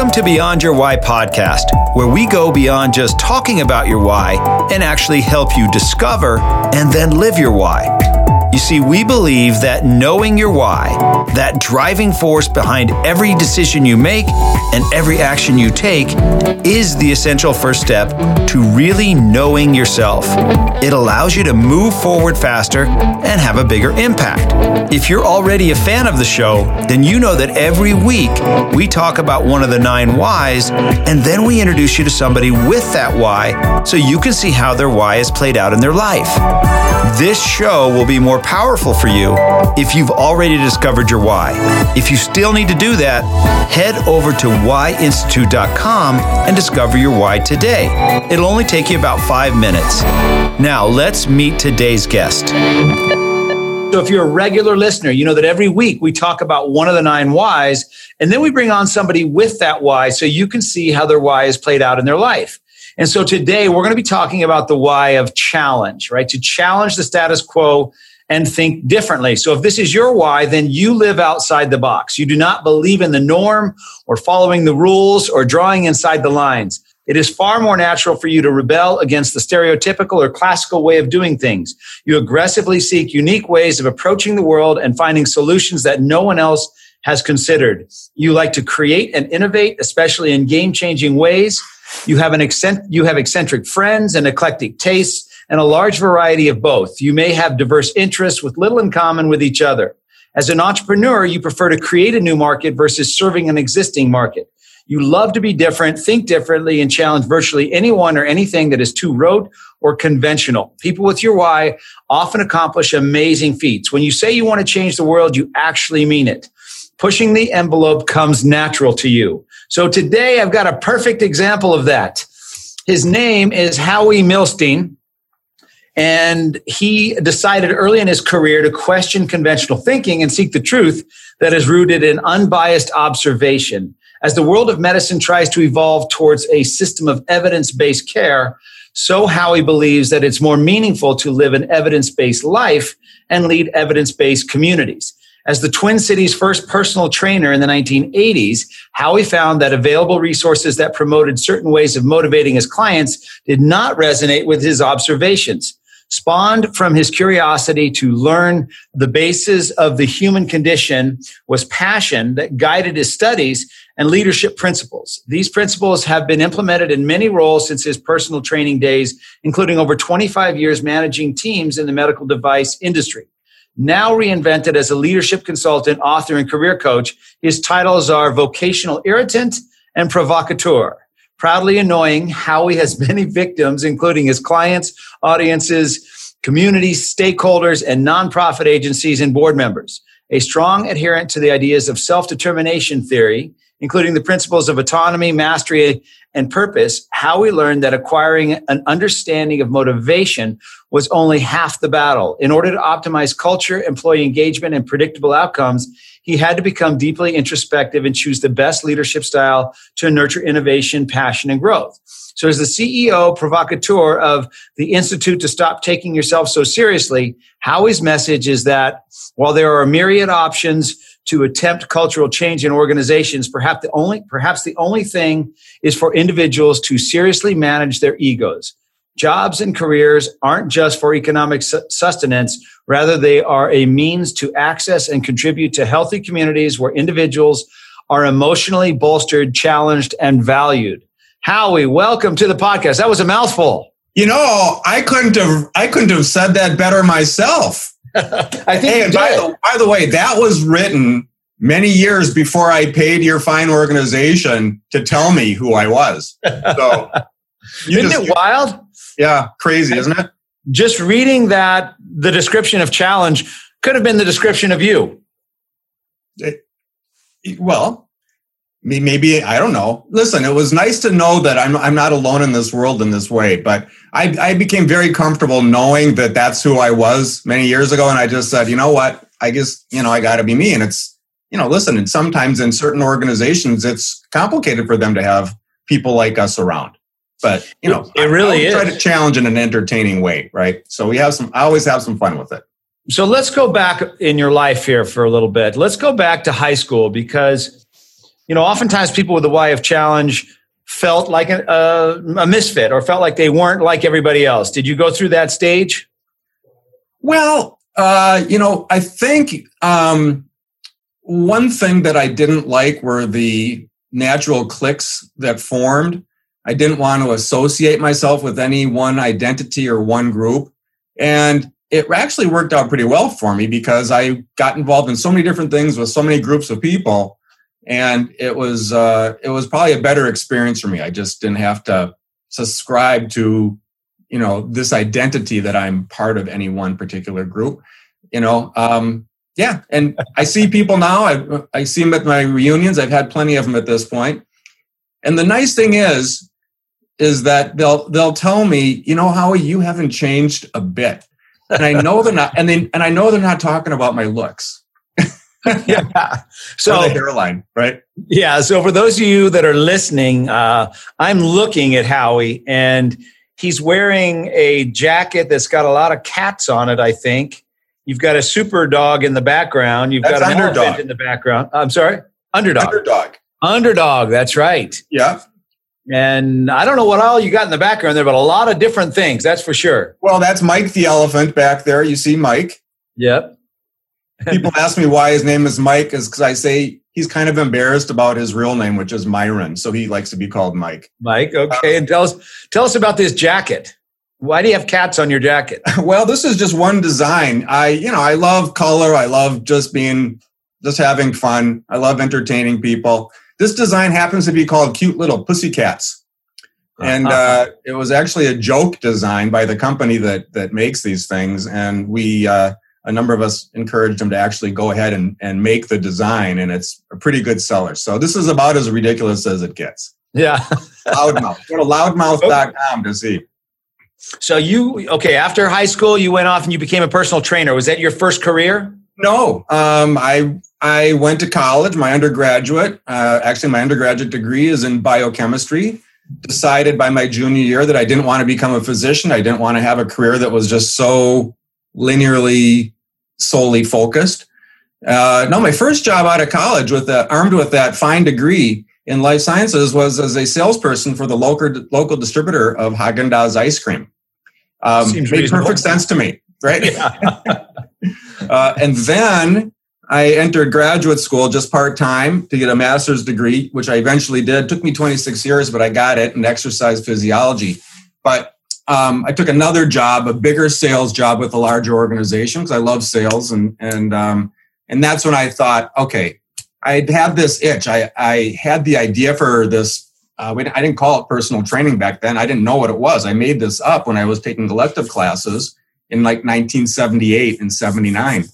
Welcome to Beyond Your Why podcast, where we go beyond just talking about your why and actually help you discover and then live your why. You see, we believe that knowing your why, that driving force behind every decision you make and every action you take, is the essential first step to really knowing yourself. It allows you to move forward faster and have a bigger impact. If you're already a fan of the show, then you know that every week we talk about one of the nine whys, and then we introduce you to somebody with that why so you can see how their why is played out in their life. This show will be more powerful for you if you've already discovered your why. If you still need to do that, head over to whyinstitute.com and discover your why today. It'll only take you about five minutes. Now, let's meet today's guest. So, if you're a regular listener, you know that every week we talk about one of the nine whys, and then we bring on somebody with that why so you can see how their why is played out in their life. And so today we're going to be talking about the why of challenge, right? To challenge the status quo and think differently. So if this is your why, then you live outside the box. You do not believe in the norm or following the rules or drawing inside the lines. It is far more natural for you to rebel against the stereotypical or classical way of doing things. You aggressively seek unique ways of approaching the world and finding solutions that no one else has considered. You like to create and innovate, especially in game changing ways. You have an accent, you have eccentric friends and eclectic tastes and a large variety of both. You may have diverse interests with little in common with each other. As an entrepreneur, you prefer to create a new market versus serving an existing market. You love to be different, think differently, and challenge virtually anyone or anything that is too rote or conventional. People with your why often accomplish amazing feats. When you say you want to change the world, you actually mean it. Pushing the envelope comes natural to you. So today I've got a perfect example of that. His name is Howie Milstein. And he decided early in his career to question conventional thinking and seek the truth that is rooted in unbiased observation. As the world of medicine tries to evolve towards a system of evidence based care, so Howie believes that it's more meaningful to live an evidence based life and lead evidence based communities. As the Twin Cities' first personal trainer in the 1980s, Howie found that available resources that promoted certain ways of motivating his clients did not resonate with his observations spawned from his curiosity to learn the basis of the human condition was passion that guided his studies and leadership principles. These principles have been implemented in many roles since his personal training days, including over 25 years managing teams in the medical device industry. Now reinvented as a leadership consultant, author, and career coach, his titles are vocational irritant and provocateur proudly annoying Howie has many victims, including his clients, audiences, communities, stakeholders, and nonprofit agencies and board members. A strong adherent to the ideas of self determination theory, including the principles of autonomy, mastery, and purpose, Howie learned that acquiring an understanding of motivation was only half the battle. In order to optimize culture, employee engagement, and predictable outcomes, he had to become deeply introspective and choose the best leadership style to nurture innovation, passion, and growth. So, as the CEO provocateur of the Institute to Stop Taking Yourself So Seriously, Howie's message is that while there are a myriad options to attempt cultural change in organizations, perhaps the only perhaps the only thing is for individuals to seriously manage their egos. Jobs and careers aren't just for economic sustenance, rather, they are a means to access and contribute to healthy communities where individuals are emotionally bolstered, challenged, and valued. Howie, welcome to the podcast. That was a mouthful. You know, I couldn't have I couldn't have said that better myself. I think hey, by the, by the way, that was written many years before I paid your fine organization to tell me who I was. So, isn't just, it wild? Yeah, crazy, isn't it? Just reading that, the description of challenge could have been the description of you. It, well, maybe I don't know. Listen, it was nice to know that I'm I'm not alone in this world in this way. But I I became very comfortable knowing that that's who I was many years ago, and I just said, you know what, I guess you know I got to be me. And it's you know, listen, and sometimes in certain organizations, it's complicated for them to have people like us around. But you know, it really is. Try to challenge in an entertaining way, right? So we have some. I always have some fun with it. So let's go back in your life here for a little bit. Let's go back to high school because, you know, oftentimes people with the why of challenge felt like a, a, a misfit or felt like they weren't like everybody else. Did you go through that stage? Well, uh, you know, I think um, one thing that I didn't like were the natural cliques that formed. I didn't want to associate myself with any one identity or one group. And it actually worked out pretty well for me because I got involved in so many different things with so many groups of people. And it was uh, it was probably a better experience for me. I just didn't have to subscribe to you know this identity that I'm part of any one particular group. You know, um, yeah. And I see people now. I I see them at my reunions. I've had plenty of them at this point. And the nice thing is, is that they'll they'll tell me, you know, Howie, you haven't changed a bit. And I know they're not, and they and I know they're not talking about my looks. yeah. So the hairline, right? Yeah. So for those of you that are listening, uh, I'm looking at Howie, and he's wearing a jacket that's got a lot of cats on it. I think you've got a super dog in the background. You've that's got an underdog in the background. I'm sorry, underdog. Underdog. Underdog. That's right. Yeah. And I don't know what all you got in the background there, but a lot of different things. That's for sure. Well, that's Mike the elephant back there. You see Mike. Yep. People ask me why his name is Mike, is because I say he's kind of embarrassed about his real name, which is Myron. So he likes to be called Mike. Mike, uh, okay. and tell us tell us about this jacket. Why do you have cats on your jacket? well, this is just one design. I, you know, I love color. I love just being just having fun. I love entertaining people. This design happens to be called Cute Little Pussycats. And uh, it was actually a joke design by the company that that makes these things. And we uh, a number of us encouraged them to actually go ahead and, and make the design, and it's a pretty good seller. So this is about as ridiculous as it gets. Yeah. loudmouth. Go to loudmouth.com to see. So you okay? After high school, you went off and you became a personal trainer. Was that your first career? No, um, I I went to college. My undergraduate, uh, actually, my undergraduate degree is in biochemistry. Decided by my junior year that I didn't want to become a physician. I didn't want to have a career that was just so linearly solely focused. Uh, no, my first job out of college, with the, armed with that fine degree in life sciences, was as a salesperson for the local local distributor of Haagen Dazs ice cream. Um, made reasonable. perfect sense to me, right? Yeah. uh, and then I entered graduate school just part time to get a master's degree, which I eventually did. It took me 26 years, but I got it in exercise physiology. But um, I took another job, a bigger sales job with a larger organization because I love sales, and and um, and that's when I thought, okay, I had this itch. I I had the idea for this. Uh, I didn't call it personal training back then. I didn't know what it was. I made this up when I was taking elective classes in like 1978 and 79.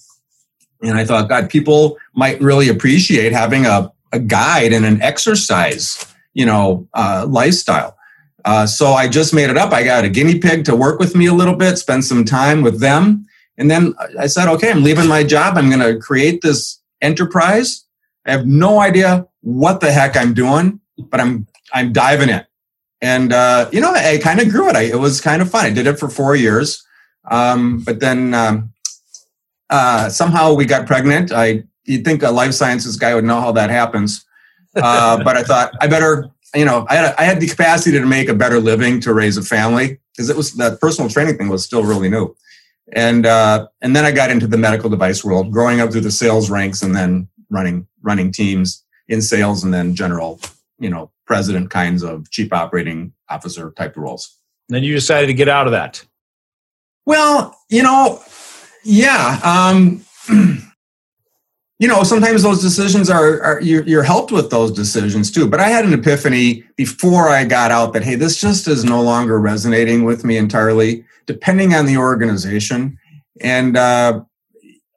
And I thought, God, people might really appreciate having a, a guide and an exercise, you know, uh, lifestyle. Uh, so I just made it up. I got a guinea pig to work with me a little bit, spend some time with them. And then I said, okay, I'm leaving my job. I'm going to create this enterprise. I have no idea what the heck I'm doing, but I'm, I'm diving in. And, uh, you know, I kind of grew it. I, it was kind of fun. I did it for four years. Um, but then, um, uh, somehow we got pregnant. I, you'd think a life sciences guy would know how that happens. Uh, but I thought I better you know, I had, I had the capacity to make a better living to raise a family because it was that personal training thing was still really new. And, uh, and then I got into the medical device world, growing up through the sales ranks and then running, running teams in sales and then general, you know, president kinds of chief operating officer type of roles. Then you decided to get out of that. Well, you know, yeah. Um, you know, sometimes those decisions are, are you're, you're, helped with those decisions too. But I had an epiphany before I got out that, hey, this just is no longer resonating with me entirely, depending on the organization. And uh,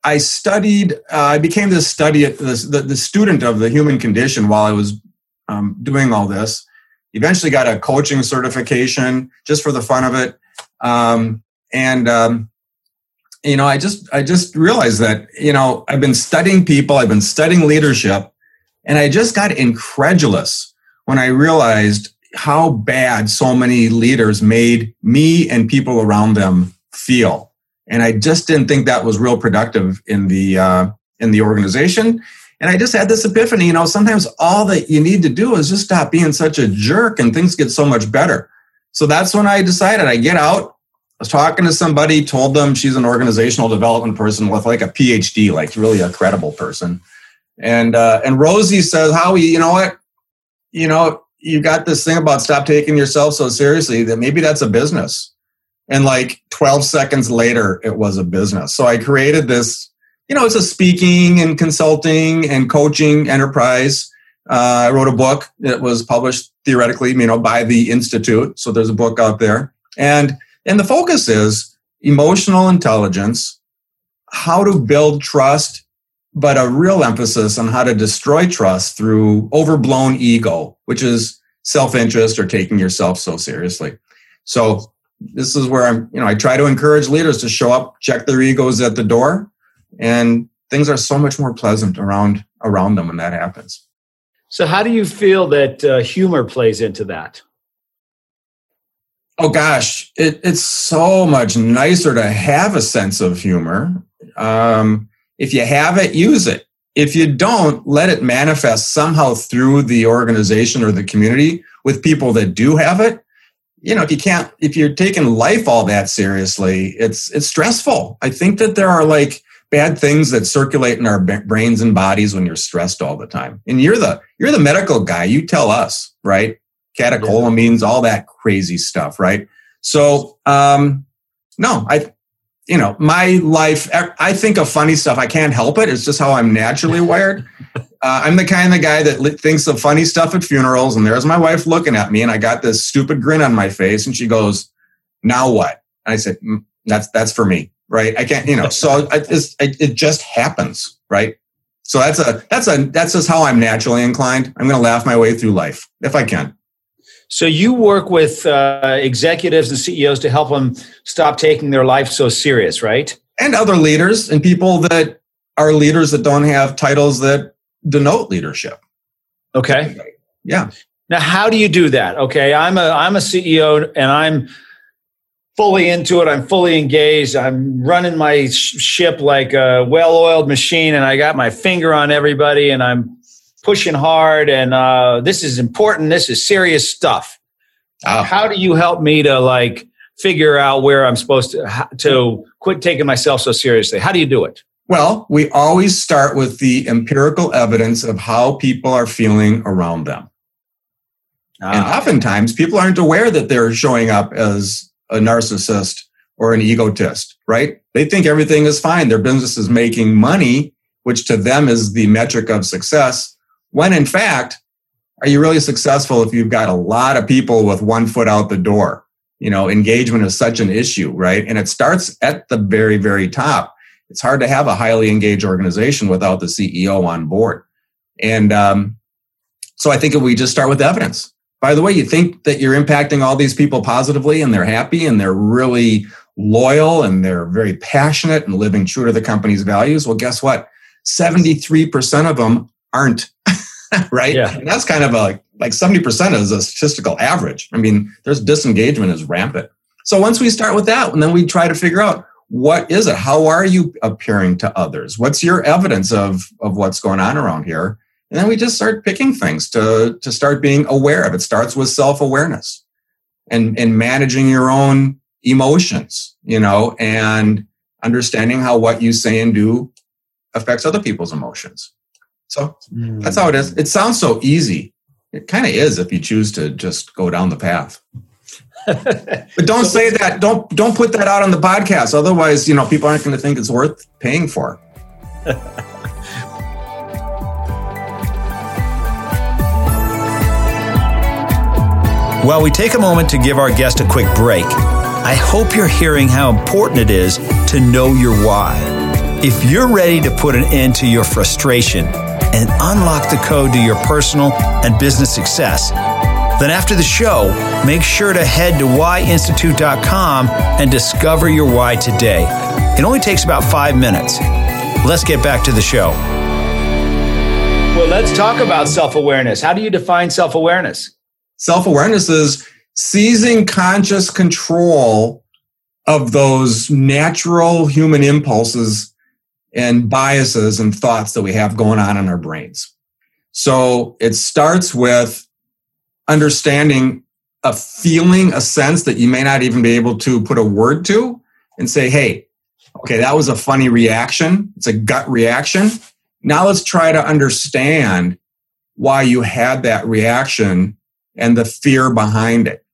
I studied, uh, I became this study, this, the, the student of the human condition while I was um, doing all this. Eventually got a coaching certification just for the fun of it. Um, and um, you know, I just I just realized that, you know, I've been studying people, I've been studying leadership, and I just got incredulous when I realized how bad so many leaders made me and people around them feel. And I just didn't think that was real productive in the uh, in the organization. And I just had this epiphany, you know, sometimes all that you need to do is just stop being such a jerk and things get so much better. So that's when I decided I get out. I was talking to somebody, told them she's an organizational development person with like a PhD, like really a credible person. And uh, and Rosie says, Howie, you know what? You know, you got this thing about stop taking yourself so seriously that maybe that's a business. And like 12 seconds later, it was a business. So I created this, you know, it's a speaking and consulting and coaching enterprise. Uh, I wrote a book that was published theoretically, you know, by the Institute. So there's a book out there. And, and the focus is emotional intelligence, how to build trust, but a real emphasis on how to destroy trust through overblown ego, which is self-interest or taking yourself so seriously. So this is where I'm, you know, I try to encourage leaders to show up, check their egos at the door, and things are so much more pleasant around around them when that happens. So, how do you feel that uh, humor plays into that? Oh gosh, it, it's so much nicer to have a sense of humor. Um, if you have it, use it. If you don't, let it manifest somehow through the organization or the community with people that do have it. You know if you can't if you're taking life all that seriously it's it's stressful. I think that there are like bad things that circulate in our brains and bodies when you're stressed all the time. And you're the you're the medical guy. You tell us right catecholamines all that crazy stuff right so um no i you know my life i think of funny stuff i can't help it it's just how i'm naturally wired uh, I'm the kind of guy that thinks of funny stuff at funerals, and there's my wife looking at me, and I got this stupid grin on my face, and she goes, "Now what?" And I said, mm, "That's that's for me, right? I can't, you know." So I, it just happens, right? So that's a that's a that's just how I'm naturally inclined. I'm going to laugh my way through life if I can. So you work with uh, executives and CEOs to help them stop taking their life so serious, right? And other leaders and people that are leaders that don't have titles that denote leadership. Okay. Yeah. Now, how do you do that? Okay, I'm a I'm a CEO and I'm fully into it. I'm fully engaged. I'm running my ship like a well-oiled machine, and I got my finger on everybody, and I'm pushing hard. And uh, this is important. This is serious stuff. Oh. How do you help me to like figure out where I'm supposed to to quit taking myself so seriously? How do you do it? Well, we always start with the empirical evidence of how people are feeling around them. Ah. And oftentimes people aren't aware that they're showing up as a narcissist or an egotist, right? They think everything is fine. Their business is making money, which to them is the metric of success. When in fact, are you really successful if you've got a lot of people with one foot out the door? You know, engagement is such an issue, right? And it starts at the very, very top it's hard to have a highly engaged organization without the CEO on board. And um, so I think if we just start with evidence. By the way, you think that you're impacting all these people positively and they're happy and they're really loyal and they're very passionate and living true to the company's values. Well, guess what? 73% of them aren't, right? Yeah. And that's kind of a, like 70% is a statistical average. I mean, there's disengagement is rampant. So once we start with that, and then we try to figure out what is it? How are you appearing to others? What's your evidence of, of what's going on around here? And then we just start picking things to, to start being aware of. It starts with self awareness and, and managing your own emotions, you know, and understanding how what you say and do affects other people's emotions. So mm. that's how it is. It sounds so easy. It kind of is if you choose to just go down the path but don't say that. Don't don't put that out on the podcast. Otherwise, you know, people aren't going to think it's worth paying for. While we take a moment to give our guest a quick break, I hope you're hearing how important it is to know your why. If you're ready to put an end to your frustration and unlock the code to your personal and business success, then after the show, make sure to head to whyinstitute.com and discover your why today. It only takes about five minutes. Let's get back to the show. Well, let's talk about self awareness. How do you define self awareness? Self awareness is seizing conscious control of those natural human impulses and biases and thoughts that we have going on in our brains. So it starts with understanding a feeling, a sense that you may not even be able to put a word to and say, hey, okay, that was a funny reaction. It's a gut reaction. Now let's try to understand why you had that reaction and the fear behind it.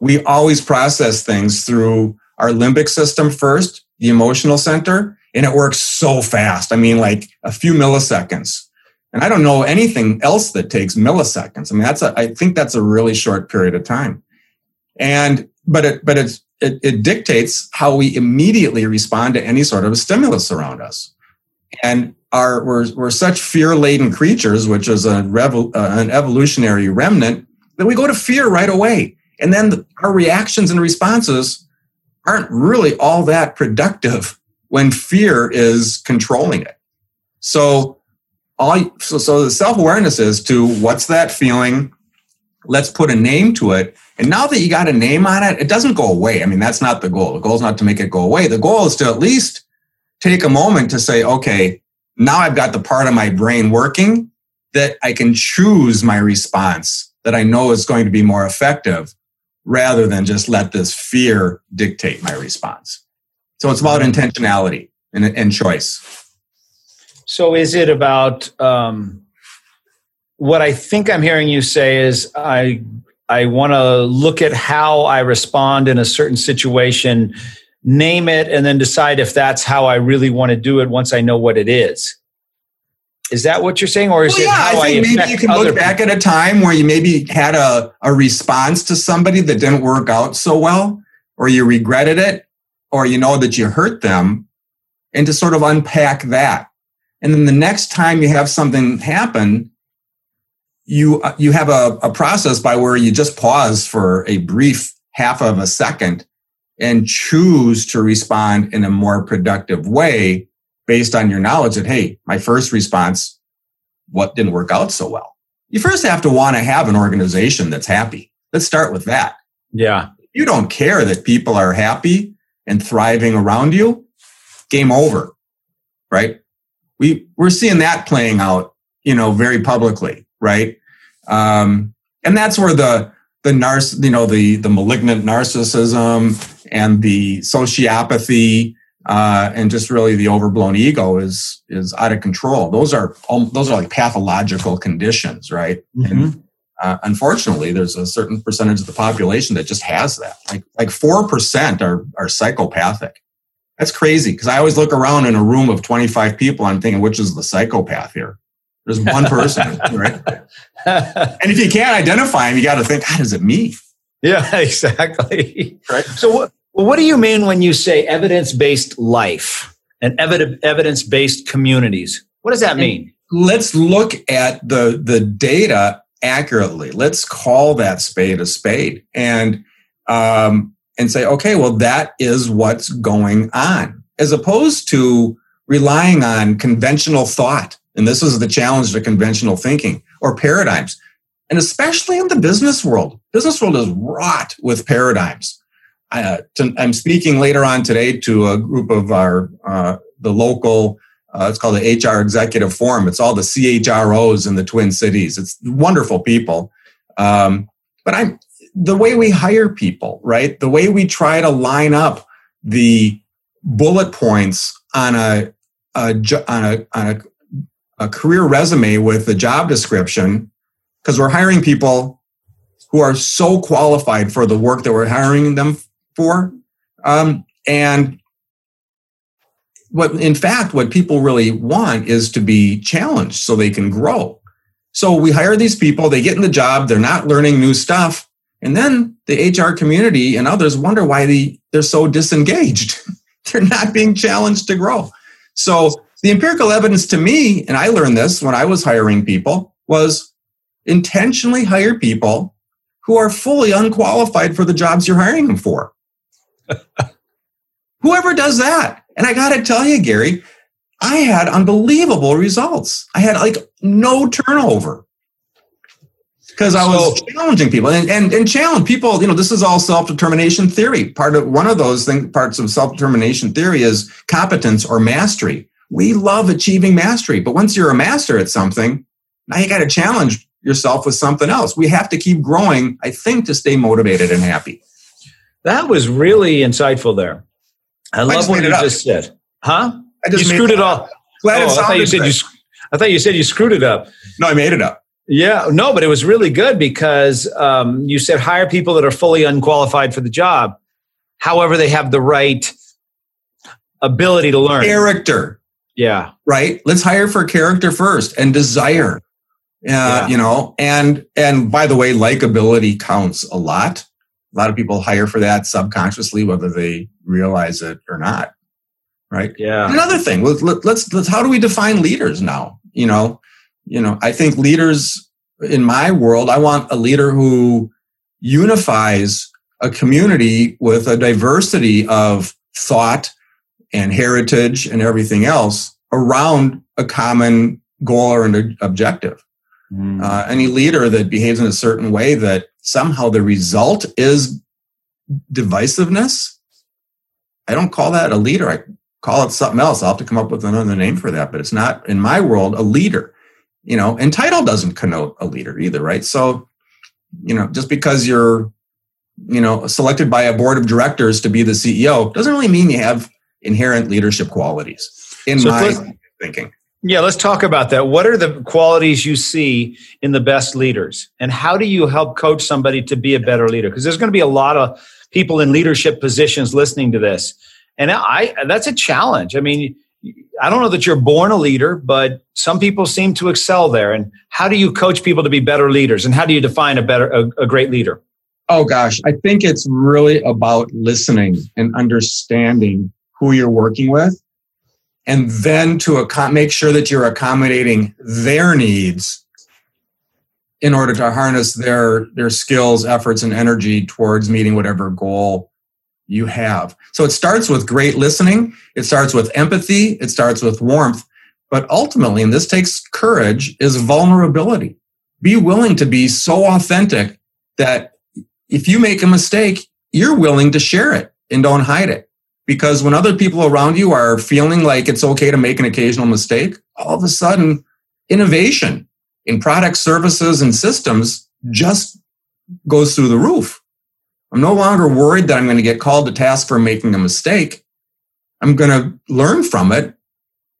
We always process things through our limbic system first, the emotional center, and it works so fast. I mean, like a few milliseconds. And I don't know anything else that takes milliseconds. I mean, that's a, I think that's a really short period of time. And, but it, but it's, it, it dictates how we immediately respond to any sort of stimulus around us. And our, we're, we're such fear laden creatures, which is a revel, uh, an evolutionary remnant that we go to fear right away. And then the, our reactions and responses aren't really all that productive when fear is controlling it. So all so, so the self-awareness is to what's that feeling? Let's put a name to it. And now that you got a name on it, it doesn't go away. I mean, that's not the goal. The goal is not to make it go away. The goal is to at least take a moment to say, okay, now I've got the part of my brain working that I can choose my response that I know is going to be more effective rather than just let this fear dictate my response. So it's about intentionality and, and choice. So is it about um, what I think I'm hearing you say is I I want to look at how I respond in a certain situation, name it, and then decide if that's how I really want to do it once I know what it is. Is that what you're saying, or is well, it yeah, I think I maybe you can look back people? at a time where you maybe had a, a response to somebody that didn't work out so well, or you regretted it, or you know that you hurt them, and to sort of unpack that. And then the next time you have something happen, you uh, you have a, a process by where you just pause for a brief half of a second and choose to respond in a more productive way based on your knowledge that, hey, my first response, what didn't work out so well? You first have to want to have an organization that's happy. Let's start with that. Yeah. you don't care that people are happy and thriving around you, game over, right? We, we're seeing that playing out, you know, very publicly, right? Um, and that's where the, the narciss, you know, the, the malignant narcissism and the sociopathy uh, and just really the overblown ego is is out of control. Those are um, those are like pathological conditions, right? Mm-hmm. And uh, unfortunately, there's a certain percentage of the population that just has that. Like like four percent are are psychopathic. That's crazy because I always look around in a room of 25 people. I'm thinking, which is the psychopath here? There's one person, right? And if you can't identify him, you got to think, God, is it me? Yeah, exactly. Right. So what what do you mean when you say evidence based life and evidence based communities? What does that mean? Let's look at the, the data accurately. Let's call that spade a spade and, um, and say, okay, well, that is what's going on, as opposed to relying on conventional thought. And this is the challenge to conventional thinking or paradigms. And especially in the business world, business world is wrought with paradigms uh, to, I'm speaking later on today to a group of our uh, the local. Uh, it's called the HR Executive Forum. It's all the CHROs in the Twin Cities. It's wonderful people. Um, but I'm the way we hire people, right? The way we try to line up the bullet points on a, a on a on a, a career resume with the job description, because we're hiring people who are so qualified for the work that we're hiring them for. Um, and what, in fact, what people really want is to be challenged so they can grow. So we hire these people, they get in the job, they're not learning new stuff. And then the HR community and others wonder why they, they're so disengaged. they're not being challenged to grow. So the empirical evidence to me, and I learned this when I was hiring people, was intentionally hire people who are fully unqualified for the jobs you're hiring them for. Whoever does that. And I got to tell you, Gary, I had unbelievable results. I had like no turnover because I was so, challenging people and, and, and challenge people. You know, this is all self determination theory. Part of one of those things, parts of self determination theory is competence or mastery. we love achieving mastery. But once you're a master at something, now you got to challenge yourself with something else. We have to keep growing, I think, to stay motivated and happy. That was really insightful there. I love I what you just said. Huh? I just you screwed it, it all. Glad oh, I thought you said you. I thought you said you screwed it up. No, I made it up. Yeah, no, but it was really good because um, you said hire people that are fully unqualified for the job. However, they have the right ability to learn. Character. Yeah. Right. Let's hire for character first and desire. Uh, yeah. You know, and and by the way, likability counts a lot. A lot of people hire for that subconsciously, whether they realize it or not. Right. Yeah. Another thing. Let, let, let's let's. How do we define leaders now? You know, you know. I think leaders in my world. I want a leader who unifies a community with a diversity of thought and heritage and everything else around a common goal or an objective. Mm. Uh, any leader that behaves in a certain way that somehow the result is divisiveness, I don't call that a leader. I call it something else. I'll have to come up with another name for that, but it's not in my world a leader. You know, and title doesn't connote a leader either, right? So, you know, just because you're, you know, selected by a board of directors to be the CEO doesn't really mean you have inherent leadership qualities in so my thinking. Yeah, let's talk about that. What are the qualities you see in the best leaders? And how do you help coach somebody to be a better leader? Because there's going to be a lot of people in leadership positions listening to this. And I that's a challenge. I mean, I don't know that you're born a leader, but some people seem to excel there. And how do you coach people to be better leaders? And how do you define a better a, a great leader? Oh gosh, I think it's really about listening and understanding who you're working with, and then to ac- make sure that you're accommodating their needs in order to harness their their skills, efforts, and energy towards meeting whatever goal you have. So it starts with great listening. It starts with empathy. It starts with warmth. But ultimately, and this takes courage, is vulnerability. Be willing to be so authentic that if you make a mistake, you're willing to share it and don't hide it. Because when other people around you are feeling like it's okay to make an occasional mistake, all of a sudden, innovation in products, services, and systems just goes through the roof. I'm no longer worried that I'm going to get called to task for making a mistake. I'm going to learn from it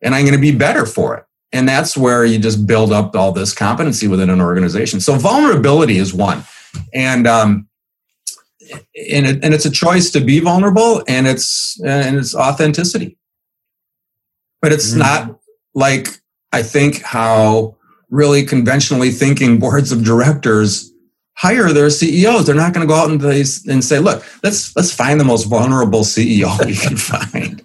and I'm going to be better for it. And that's where you just build up all this competency within an organization. So vulnerability is one. And um, and, it, and it's a choice to be vulnerable and it's and it's authenticity. But it's mm. not like i think how really conventionally thinking boards of directors hire their ceos they're not going to go out and, they, and say look let's let's find the most vulnerable ceo we can find.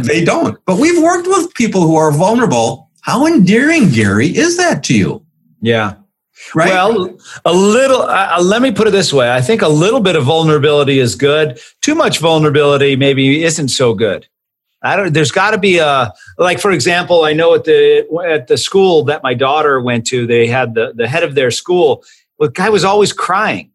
They don't. But we've worked with people who are vulnerable. How endearing gary is that to you? Yeah Right? Well, a little, uh, uh, let me put it this way. I think a little bit of vulnerability is good. Too much vulnerability maybe isn't so good. I don't, there's got to be a, like, for example, I know at the, at the school that my daughter went to, they had the, the head of their school. The guy was always crying.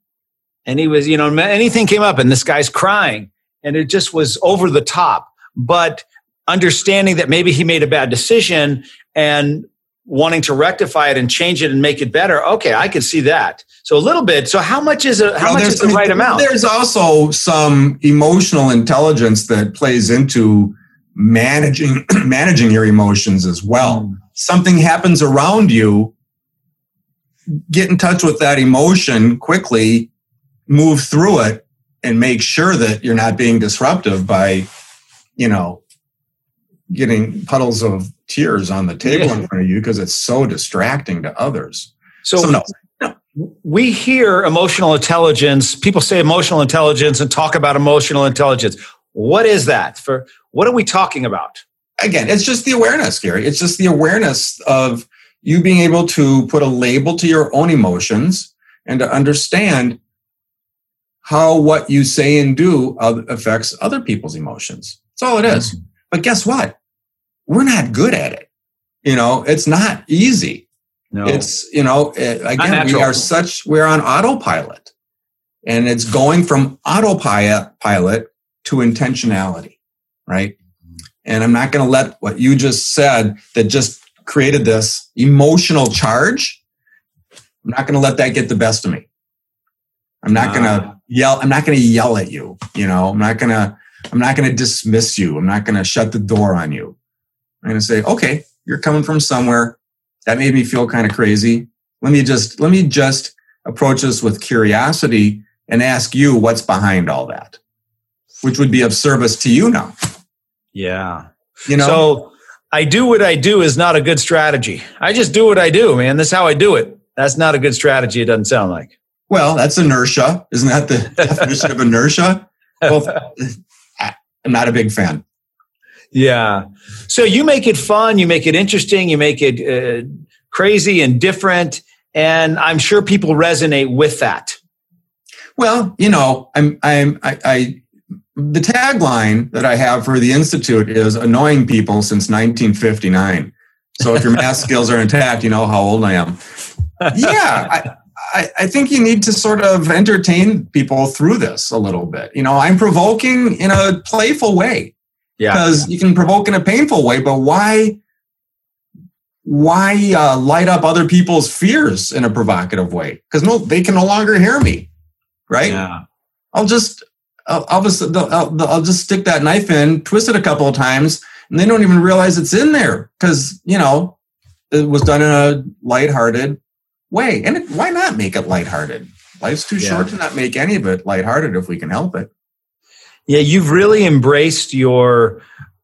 And he was, you know, anything came up and this guy's crying. And it just was over the top. But understanding that maybe he made a bad decision and wanting to rectify it and change it and make it better okay i can see that. So a little bit so how much is a how well, much is the right amount? there's also some emotional intelligence that plays into managing managing your emotions as well. Mm. something happens around you get in touch with that emotion quickly move through it and make sure that you're not being disruptive by you know getting puddles of tears on the table yeah. in front of you because it's so distracting to others. So, so no, no. We hear emotional intelligence. People say emotional intelligence and talk about emotional intelligence. What is that? For what are we talking about? Again, it's just the awareness, Gary. It's just the awareness of you being able to put a label to your own emotions and to understand how what you say and do affects other people's emotions. That's all it is. Mm-hmm. But guess what? We're not good at it. You know, it's not easy. No. It's, you know, it, again, we are such, we're on autopilot and it's going from autopilot pilot to intentionality, right? And I'm not going to let what you just said that just created this emotional charge. I'm not going to let that get the best of me. I'm not going to ah. yell. I'm not going to yell at you. You know, I'm not going to, I'm not going to dismiss you. I'm not going to shut the door on you. I'm going to say, okay, you're coming from somewhere that made me feel kind of crazy. Let me just, let me just approach this with curiosity and ask you what's behind all that, which would be of service to you now. Yeah. You know, so I do what I do is not a good strategy. I just do what I do, man. That's how I do it. That's not a good strategy. It doesn't sound like. Well, that's inertia. Isn't that the definition of inertia? Well, I'm not a big fan. Yeah. So you make it fun, you make it interesting, you make it uh, crazy and different. And I'm sure people resonate with that. Well, you know, I'm, I'm, I, I, the tagline that I have for the Institute is annoying people since 1959. So if your math skills are intact, you know how old I am. Yeah. I, I, I think you need to sort of entertain people through this a little bit. You know, I'm provoking in a playful way. Yeah. Because you can provoke in a painful way, but why why uh, light up other people's fears in a provocative way? Because no, they can no longer hear me right? Yeah. I'll just I'll, I'll just I'll, I'll, just stick that knife in, twist it a couple of times, and they don't even realize it's in there because you know it was done in a lighthearted way. And it, why not make it lighthearted? Life's too yeah. short to not make any of it lighthearted if we can help it. Yeah, you've really embraced your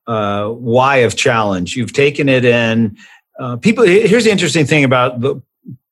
uh, why of challenge. You've taken it in. Uh, people, here's the interesting thing about the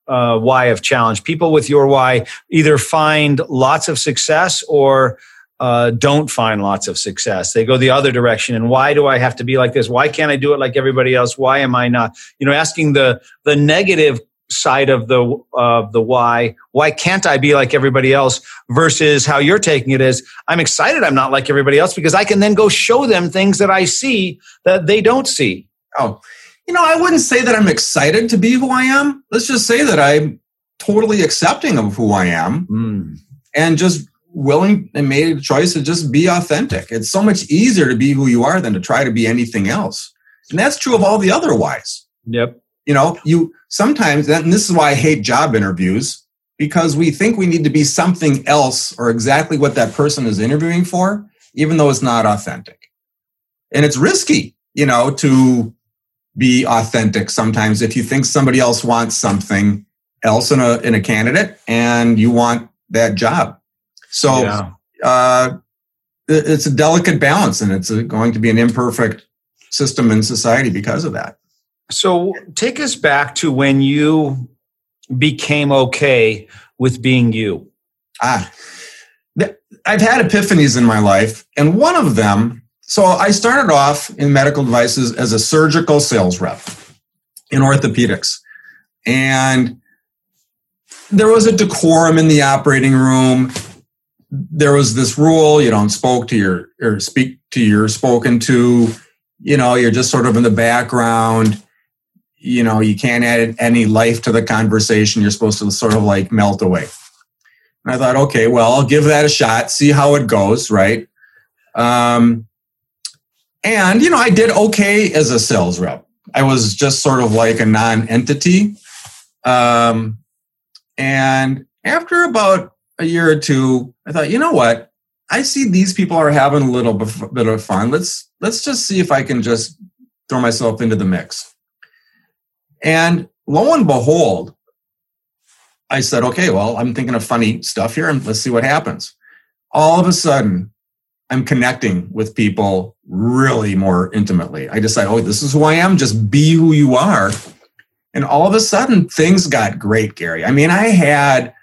uh, why of challenge. People with your why either find lots of success or uh, don't find lots of success. They go the other direction. And why do I have to be like this? Why can't I do it like everybody else? Why am I not? You know, asking the the negative side of the of the why. Why can't I be like everybody else? Versus how you're taking it is I'm excited I'm not like everybody else because I can then go show them things that I see that they don't see. Oh, you know, I wouldn't say that I'm excited to be who I am. Let's just say that I'm totally accepting of who I am mm. and just willing and made a choice to just be authentic. It's so much easier to be who you are than to try to be anything else. And that's true of all the other whys. Yep. You know, you sometimes, and this is why I hate job interviews, because we think we need to be something else or exactly what that person is interviewing for, even though it's not authentic. And it's risky, you know, to be authentic sometimes if you think somebody else wants something else in a in a candidate and you want that job so yeah. uh, it's a delicate balance and it's a, going to be an imperfect system in society because of that so take us back to when you became okay with being you ah i've had epiphanies in my life and one of them so I started off in medical devices as a surgical sales rep in orthopedics. And there was a decorum in the operating room. There was this rule you don't spoke to your or speak to your spoken to. You know, you're just sort of in the background. You know, you can't add any life to the conversation. You're supposed to sort of like melt away. And I thought, okay, well, I'll give that a shot, see how it goes, right? Um, and, you know, I did okay as a sales rep. I was just sort of like a non entity. Um, and after about a year or two, I thought, you know what? I see these people are having a little bit of fun. Let's let's just see if I can just throw myself into the mix. And lo and behold, I said, okay, well, I'm thinking of funny stuff here and let's see what happens. All of a sudden, I'm connecting with people really more intimately. I decide, oh, this is who I am. Just be who you are. And all of a sudden, things got great, Gary. I mean, I had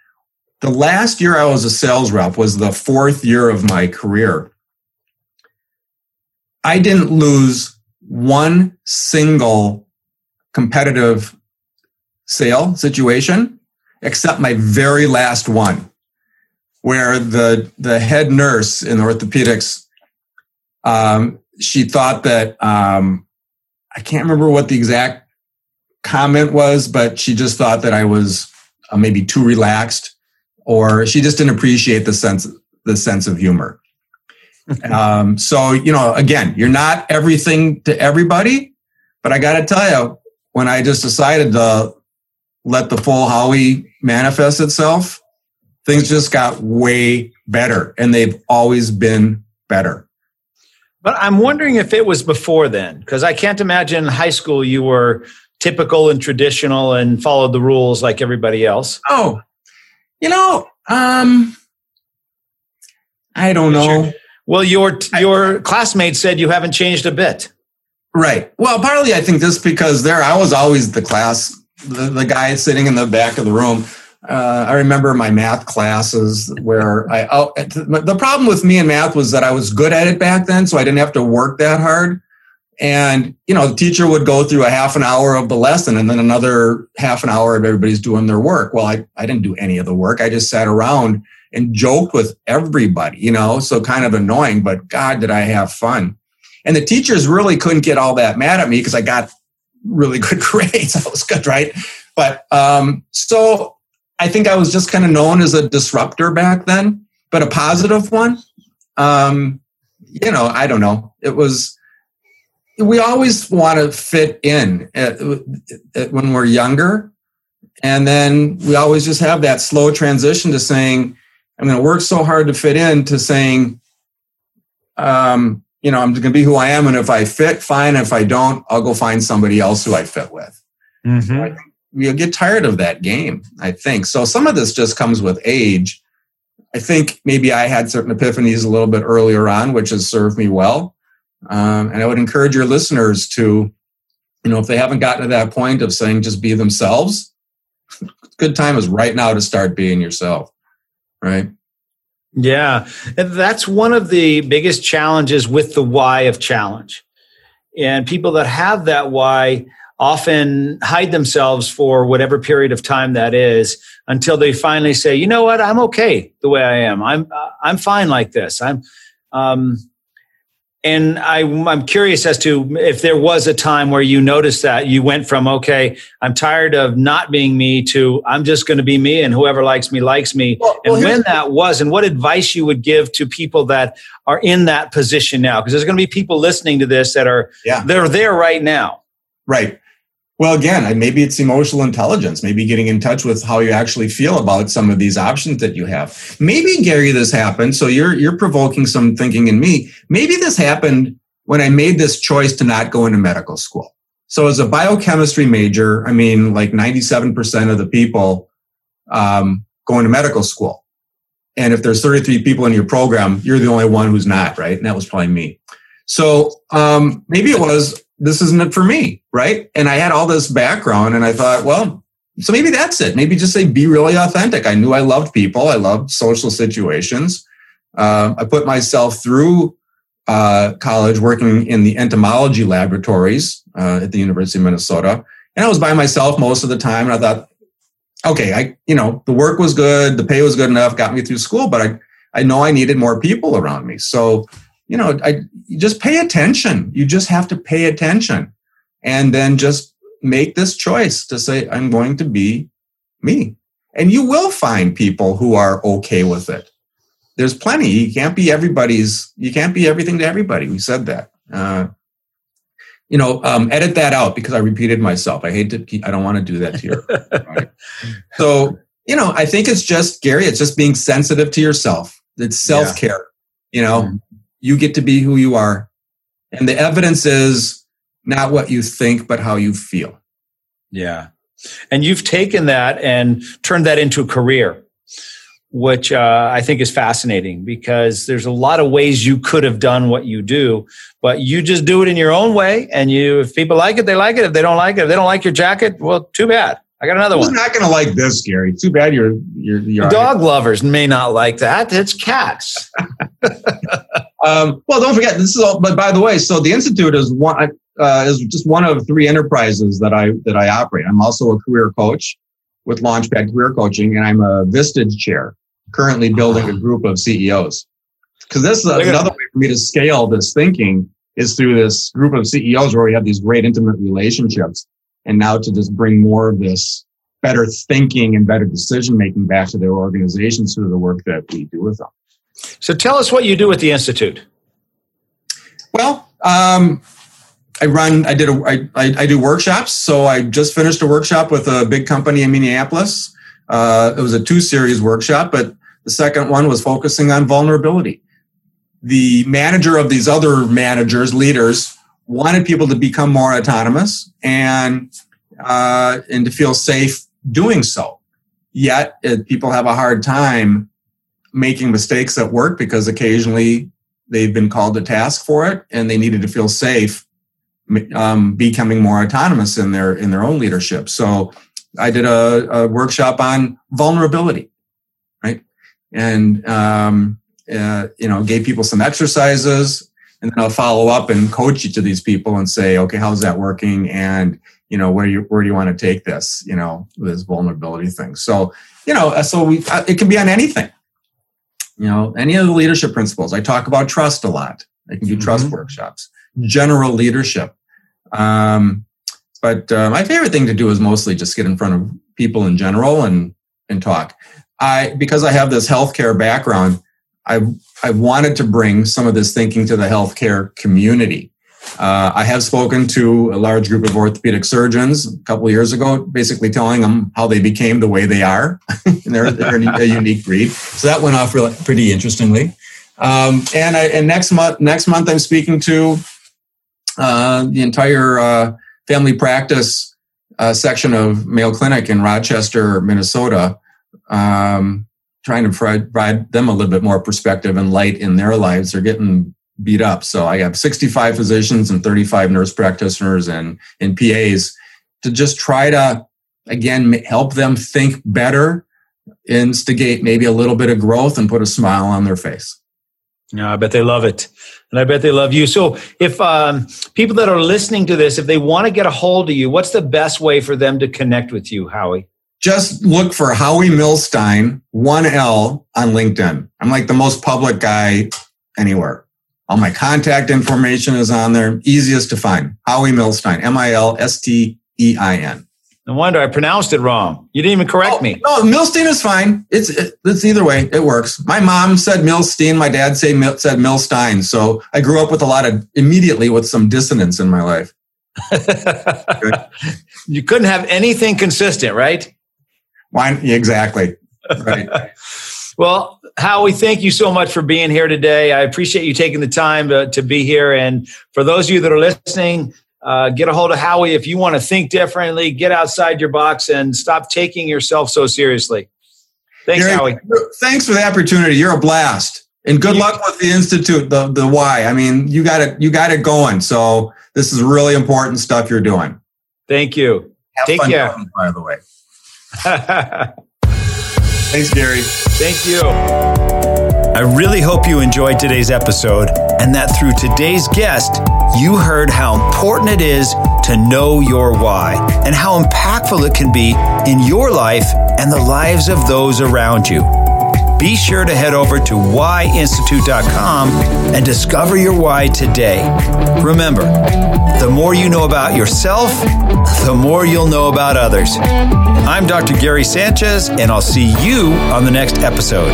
the last year I was a sales rep was the fourth year of my career. I didn't lose one single competitive sale situation except my very last one where the the head nurse in orthopedics um, she thought that um, I can't remember what the exact comment was, but she just thought that I was uh, maybe too relaxed, or she just didn't appreciate the sense the sense of humor. um, so, you know, again, you're not everything to everybody, but I got to tell you, when I just decided to let the full Howie manifest itself, things just got way better and they've always been better. But I'm wondering if it was before then, because I can't imagine in high school you were typical and traditional and followed the rules like everybody else. Oh, you know, um, I don't know. Well, your your classmates said you haven't changed a bit. Right. Well, partly I think just because there I was always the class, the, the guy sitting in the back of the room. Uh, I remember my math classes where I oh, the problem with me in math was that I was good at it back then, so I didn't have to work that hard. And you know, the teacher would go through a half an hour of the lesson, and then another half an hour of everybody's doing their work. Well, I I didn't do any of the work. I just sat around and joked with everybody. You know, so kind of annoying, but God, did I have fun! And the teachers really couldn't get all that mad at me because I got really good grades. I was good, right? But um, so I think I was just kind of known as a disruptor back then, but a positive one. Um, you know, I don't know. It was, we always want to fit in at, at, when we're younger. And then we always just have that slow transition to saying, I'm going to work so hard to fit in to saying, um, you know, I'm going to be who I am. And if I fit, fine. If I don't, I'll go find somebody else who I fit with. Mm-hmm you get tired of that game, I think. So some of this just comes with age. I think maybe I had certain epiphanies a little bit earlier on, which has served me well. Um, and I would encourage your listeners to, you know, if they haven't gotten to that point of saying just be themselves, good time is right now to start being yourself. Right. Yeah. And that's one of the biggest challenges with the why of challenge. And people that have that why, often hide themselves for whatever period of time that is until they finally say, you know what, I'm okay the way I am. I'm I'm fine like this. I'm um, and I, I'm curious as to if there was a time where you noticed that you went from, okay, I'm tired of not being me to I'm just going to be me and whoever likes me likes me. Well, and well, when that was, and what advice you would give to people that are in that position now? Because there's going to be people listening to this that are, yeah. they're there right now. Right. Well, again, maybe it's emotional intelligence, maybe getting in touch with how you actually feel about some of these options that you have. Maybe, Gary, this happened. So you're, you're provoking some thinking in me. Maybe this happened when I made this choice to not go into medical school. So as a biochemistry major, I mean, like 97% of the people um, go into medical school. And if there's 33 people in your program, you're the only one who's not, right? And that was probably me. So um, maybe it was this isn't it for me, right? And I had all this background and I thought, well, so maybe that's it. Maybe just say be really authentic. I knew I loved people. I loved social situations. Uh, I put myself through uh, college working in the entomology laboratories uh, at the University of Minnesota, and I was by myself most of the time. And I thought, okay, I you know the work was good, the pay was good enough, got me through school, but I I know I needed more people around me. So you know, I you just pay attention. You just have to pay attention and then just make this choice to say, I'm going to be me. And you will find people who are okay with it. There's plenty. You can't be everybody's, you can't be everything to everybody. We said that. Uh, you know, um, edit that out because I repeated myself. I hate to keep, I don't want to do that to you. right? So, you know, I think it's just, Gary, it's just being sensitive to yourself. It's self care. Yeah. You know, mm-hmm you get to be who you are. And the evidence is not what you think, but how you feel. Yeah. And you've taken that and turned that into a career, which uh, I think is fascinating because there's a lot of ways you could have done what you do, but you just do it in your own way. And you, if people like it, they like it. If they don't like it, if they don't like your jacket, well, too bad. I got another Who's one. not going to like this, Gary. Too bad you're you're, you're dog lovers may not like that. It's cats. um, well, don't forget this is all. But by the way, so the institute is one uh, is just one of three enterprises that I that I operate. I'm also a career coach with Launchpad Career Coaching, and I'm a Vistage chair, currently building a group of CEOs. Because this is another way for me to scale this thinking is through this group of CEOs where we have these great intimate relationships and now to just bring more of this better thinking and better decision making back to their organizations through the work that we do with them. So tell us what you do with the Institute. Well, um, I run. I did. A, I, I, I do workshops. So I just finished a workshop with a big company in Minneapolis. Uh, it was a two series workshop, but the second one was focusing on vulnerability. The manager of these other managers, leaders, wanted people to become more autonomous and uh, and to feel safe doing so. Yet it, people have a hard time making mistakes at work because occasionally they've been called to task for it and they needed to feel safe um, becoming more autonomous in their in their own leadership. So i did a, a workshop on vulnerability right? And um, uh, you know gave people some exercises and then i'll follow up and coach each of these people and say okay how's that working? And you know where you where do you want to take this you know this vulnerability thing? So you know so we uh, it can be on anything you know, any of the leadership principles. I talk about trust a lot. I can do mm-hmm. trust workshops, general leadership. Um, but uh, my favorite thing to do is mostly just get in front of people in general and and talk. I because I have this healthcare background, I've I've wanted to bring some of this thinking to the healthcare community. Uh, I have spoken to a large group of orthopedic surgeons a couple years ago, basically telling them how they became the way they are. they're, they're a unique breed. So that went off really, pretty interestingly. Um, and, I, and next month, next month, I'm speaking to uh, the entire uh, family practice uh, section of Mayo Clinic in Rochester, Minnesota, um, trying to provide them a little bit more perspective and light in their lives. They're getting beat up. So I have 65 physicians and 35 nurse practitioners and, and PAs to just try to, again, help them think better, instigate maybe a little bit of growth and put a smile on their face. Yeah, I bet they love it. And I bet they love you. So, if um, people that are listening to this, if they want to get a hold of you, what's the best way for them to connect with you, Howie? Just look for Howie Milstein, 1L on LinkedIn. I'm like the most public guy anywhere. All my contact information is on there. Easiest to find. Howie Milstein, M I L S T E I N. No wonder I pronounced it wrong. You didn't even correct oh, me. No, Milstein is fine. It's it, it's either way. It works. My mom said Milstein. My dad say said Milstein. So I grew up with a lot of immediately with some dissonance in my life. you couldn't have anything consistent, right? Why? Exactly. Right. well, Howie, thank you so much for being here today. I appreciate you taking the time to, to be here. And for those of you that are listening, uh, get a hold of Howie if you want to think differently, get outside your box, and stop taking yourself so seriously. Thanks, Gary, Howie. Thanks for the opportunity. You're a blast, and good luck with the institute, the the why. I mean, you got it. You got it going. So this is really important stuff you're doing. Thank you. Have Take care. by the way. Thanks, Gary. Thank you. I really hope you enjoyed today's episode and that through today's guest, you heard how important it is to know your why and how impactful it can be in your life and the lives of those around you. Be sure to head over to whyinstitute.com and discover your why today. Remember, the more you know about yourself, the more you'll know about others. I'm Dr. Gary Sanchez, and I'll see you on the next episode.